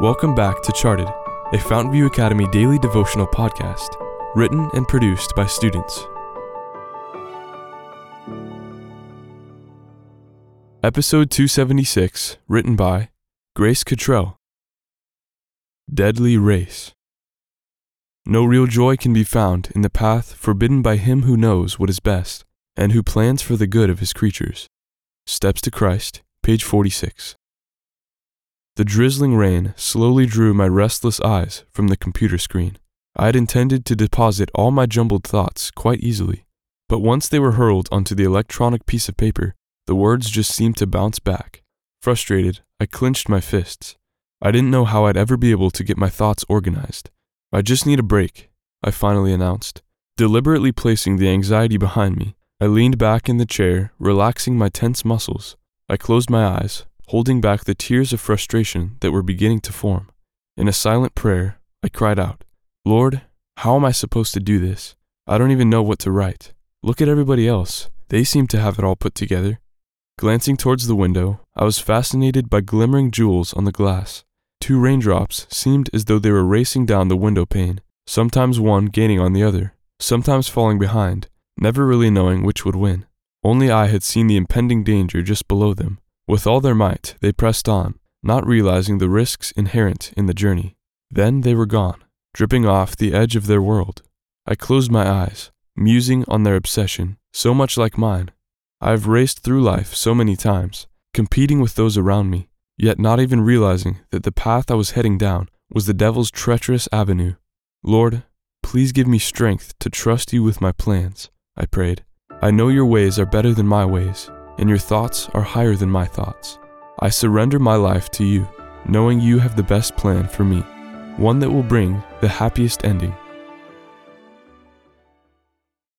Welcome back to Charted, a Fountainview Academy daily devotional podcast, written and produced by students. Episode 276, written by Grace Cottrell. Deadly Race. No real joy can be found in the path forbidden by him who knows what is best and who plans for the good of his creatures. Steps to Christ, page 46. The drizzling rain slowly drew my restless eyes from the computer screen. I had intended to deposit all my jumbled thoughts quite easily, but once they were hurled onto the electronic piece of paper, the words just seemed to bounce back. Frustrated, I clenched my fists. I didn't know how I'd ever be able to get my thoughts organized. I just need a break, I finally announced. Deliberately placing the anxiety behind me, I leaned back in the chair, relaxing my tense muscles. I closed my eyes, holding back the tears of frustration that were beginning to form. In a silent prayer, I cried out, Lord, how am I supposed to do this? I don't even know what to write. Look at everybody else. They seem to have it all put together. Glancing towards the window, I was fascinated by glimmering jewels on the glass. Two raindrops seemed as though they were racing down the window pane, sometimes one gaining on the other, sometimes falling behind, never really knowing which would win. Only I had seen the impending danger just below them. With all their might, they pressed on, not realizing the risks inherent in the journey. Then they were gone, dripping off the edge of their world. I closed my eyes, musing on their obsession, so much like mine. I have raced through life so many times, competing with those around me, yet not even realizing that the path I was heading down was the devil's treacherous avenue. Lord, please give me strength to trust you with my plans, I prayed. I know your ways are better than my ways, and your thoughts are higher than my thoughts. I surrender my life to you, knowing you have the best plan for me, one that will bring the happiest ending